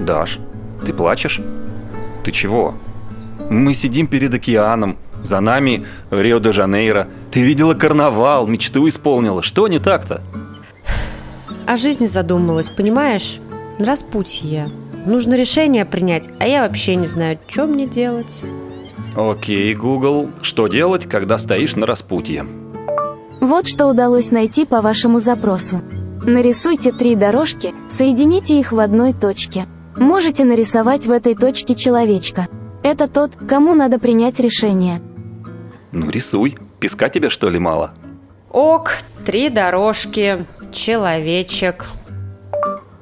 Даш, ты плачешь? Ты чего? Мы сидим перед океаном, за нами Рио-де-Жанейро. Ты видела карнавал, мечту исполнила. Что не так-то? О жизни задумалась, понимаешь? Распутье. Нужно решение принять, а я вообще не знаю, что мне делать. Окей, Google, что делать, когда стоишь на распутье? Вот что удалось найти по вашему запросу. Нарисуйте три дорожки, соедините их в одной точке. Можете нарисовать в этой точке человечка. Это тот, кому надо принять решение. Ну, рисуй. Песка тебе, что ли, мало? Ок, три дорожки, человечек.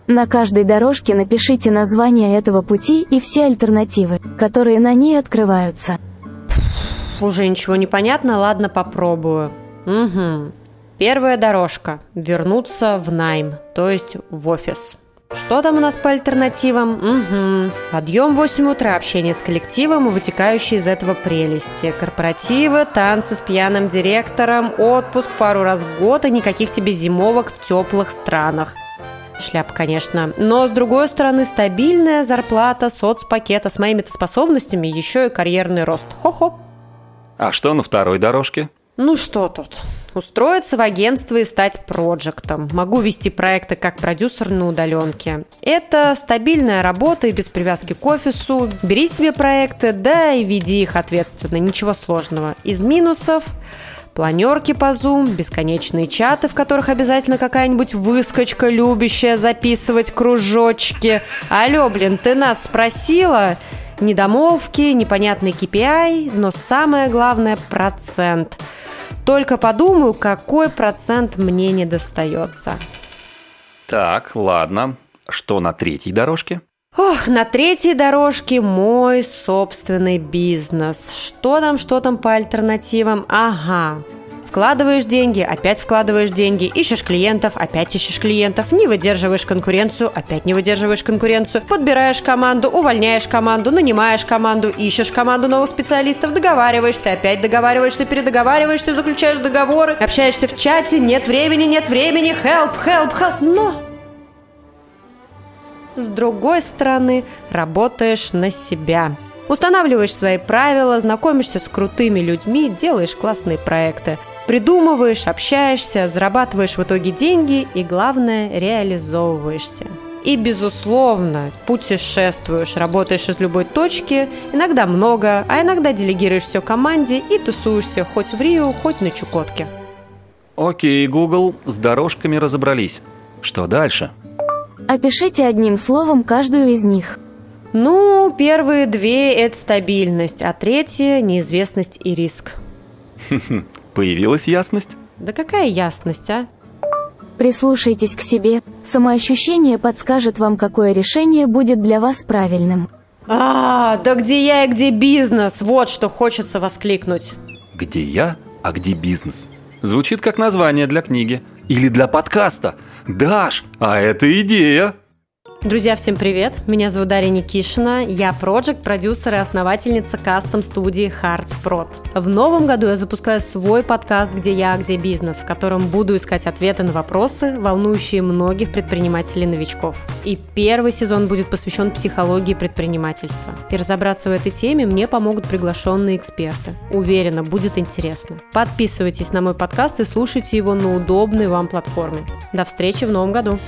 На каждой дорожке напишите название этого пути и все альтернативы, которые на ней открываются. Уже ничего не понятно, ладно, попробую. Угу. Первая дорожка. Вернуться в найм, то есть в офис. Что там у нас по альтернативам? Угу. Подъем в 8 утра, общение с коллективом и вытекающие из этого прелести. Корпоративы, танцы с пьяным директором, отпуск пару раз в год и никаких тебе зимовок в теплых странах. Шляп, конечно. Но, с другой стороны, стабильная зарплата, соцпакета с моими-то способностями, еще и карьерный рост. Хо-хо. А что на второй дорожке? Ну что тут? Устроиться в агентство и стать проектом. Могу вести проекты как продюсер на удаленке. Это стабильная работа и без привязки к офису. Бери себе проекты, да и веди их ответственно. Ничего сложного. Из минусов планерки по Zoom, бесконечные чаты, в которых обязательно какая-нибудь выскочка, любящая записывать кружочки. Алло, блин, ты нас спросила? Недомолвки, непонятный KPI, но самое главное – процент – только подумаю, какой процент мне не достается. Так, ладно. Что на третьей дорожке? Ох, на третьей дорожке мой собственный бизнес. Что там, что там по альтернативам? Ага. Вкладываешь деньги, опять вкладываешь деньги, ищешь клиентов, опять ищешь клиентов, не выдерживаешь конкуренцию, опять не выдерживаешь конкуренцию, подбираешь команду, увольняешь команду, нанимаешь команду, ищешь команду новых специалистов, договариваешься, опять договариваешься, передоговариваешься, заключаешь договоры, общаешься в чате, нет времени, нет времени, help, help, help, но... С другой стороны, работаешь на себя. Устанавливаешь свои правила, знакомишься с крутыми людьми, делаешь классные проекты. Придумываешь, общаешься, зарабатываешь в итоге деньги и, главное, реализовываешься. И, безусловно, путешествуешь, работаешь из любой точки, иногда много, а иногда делегируешь все команде и тусуешься хоть в Рио, хоть на Чукотке. Окей, Google, с дорожками разобрались. Что дальше? Опишите одним словом каждую из них. Ну, первые две – это стабильность, а третья – неизвестность и риск. Появилась ясность? Да какая ясность, а? Прислушайтесь к себе. Самоощущение подскажет вам, какое решение будет для вас правильным. А, да где я и где бизнес? Вот что хочется воскликнуть. Где я, а где бизнес? Звучит как название для книги. Или для подкаста. Даш, а это идея! Друзья, всем привет! Меня зовут Дарья Никишина, я проект продюсер и основательница кастом-студии Hard Prod. В новом году я запускаю свой подкаст «Где я, где бизнес», в котором буду искать ответы на вопросы, волнующие многих предпринимателей-новичков. И первый сезон будет посвящен психологии предпринимательства. И разобраться в этой теме мне помогут приглашенные эксперты. Уверена, будет интересно. Подписывайтесь на мой подкаст и слушайте его на удобной вам платформе. До встречи в новом году!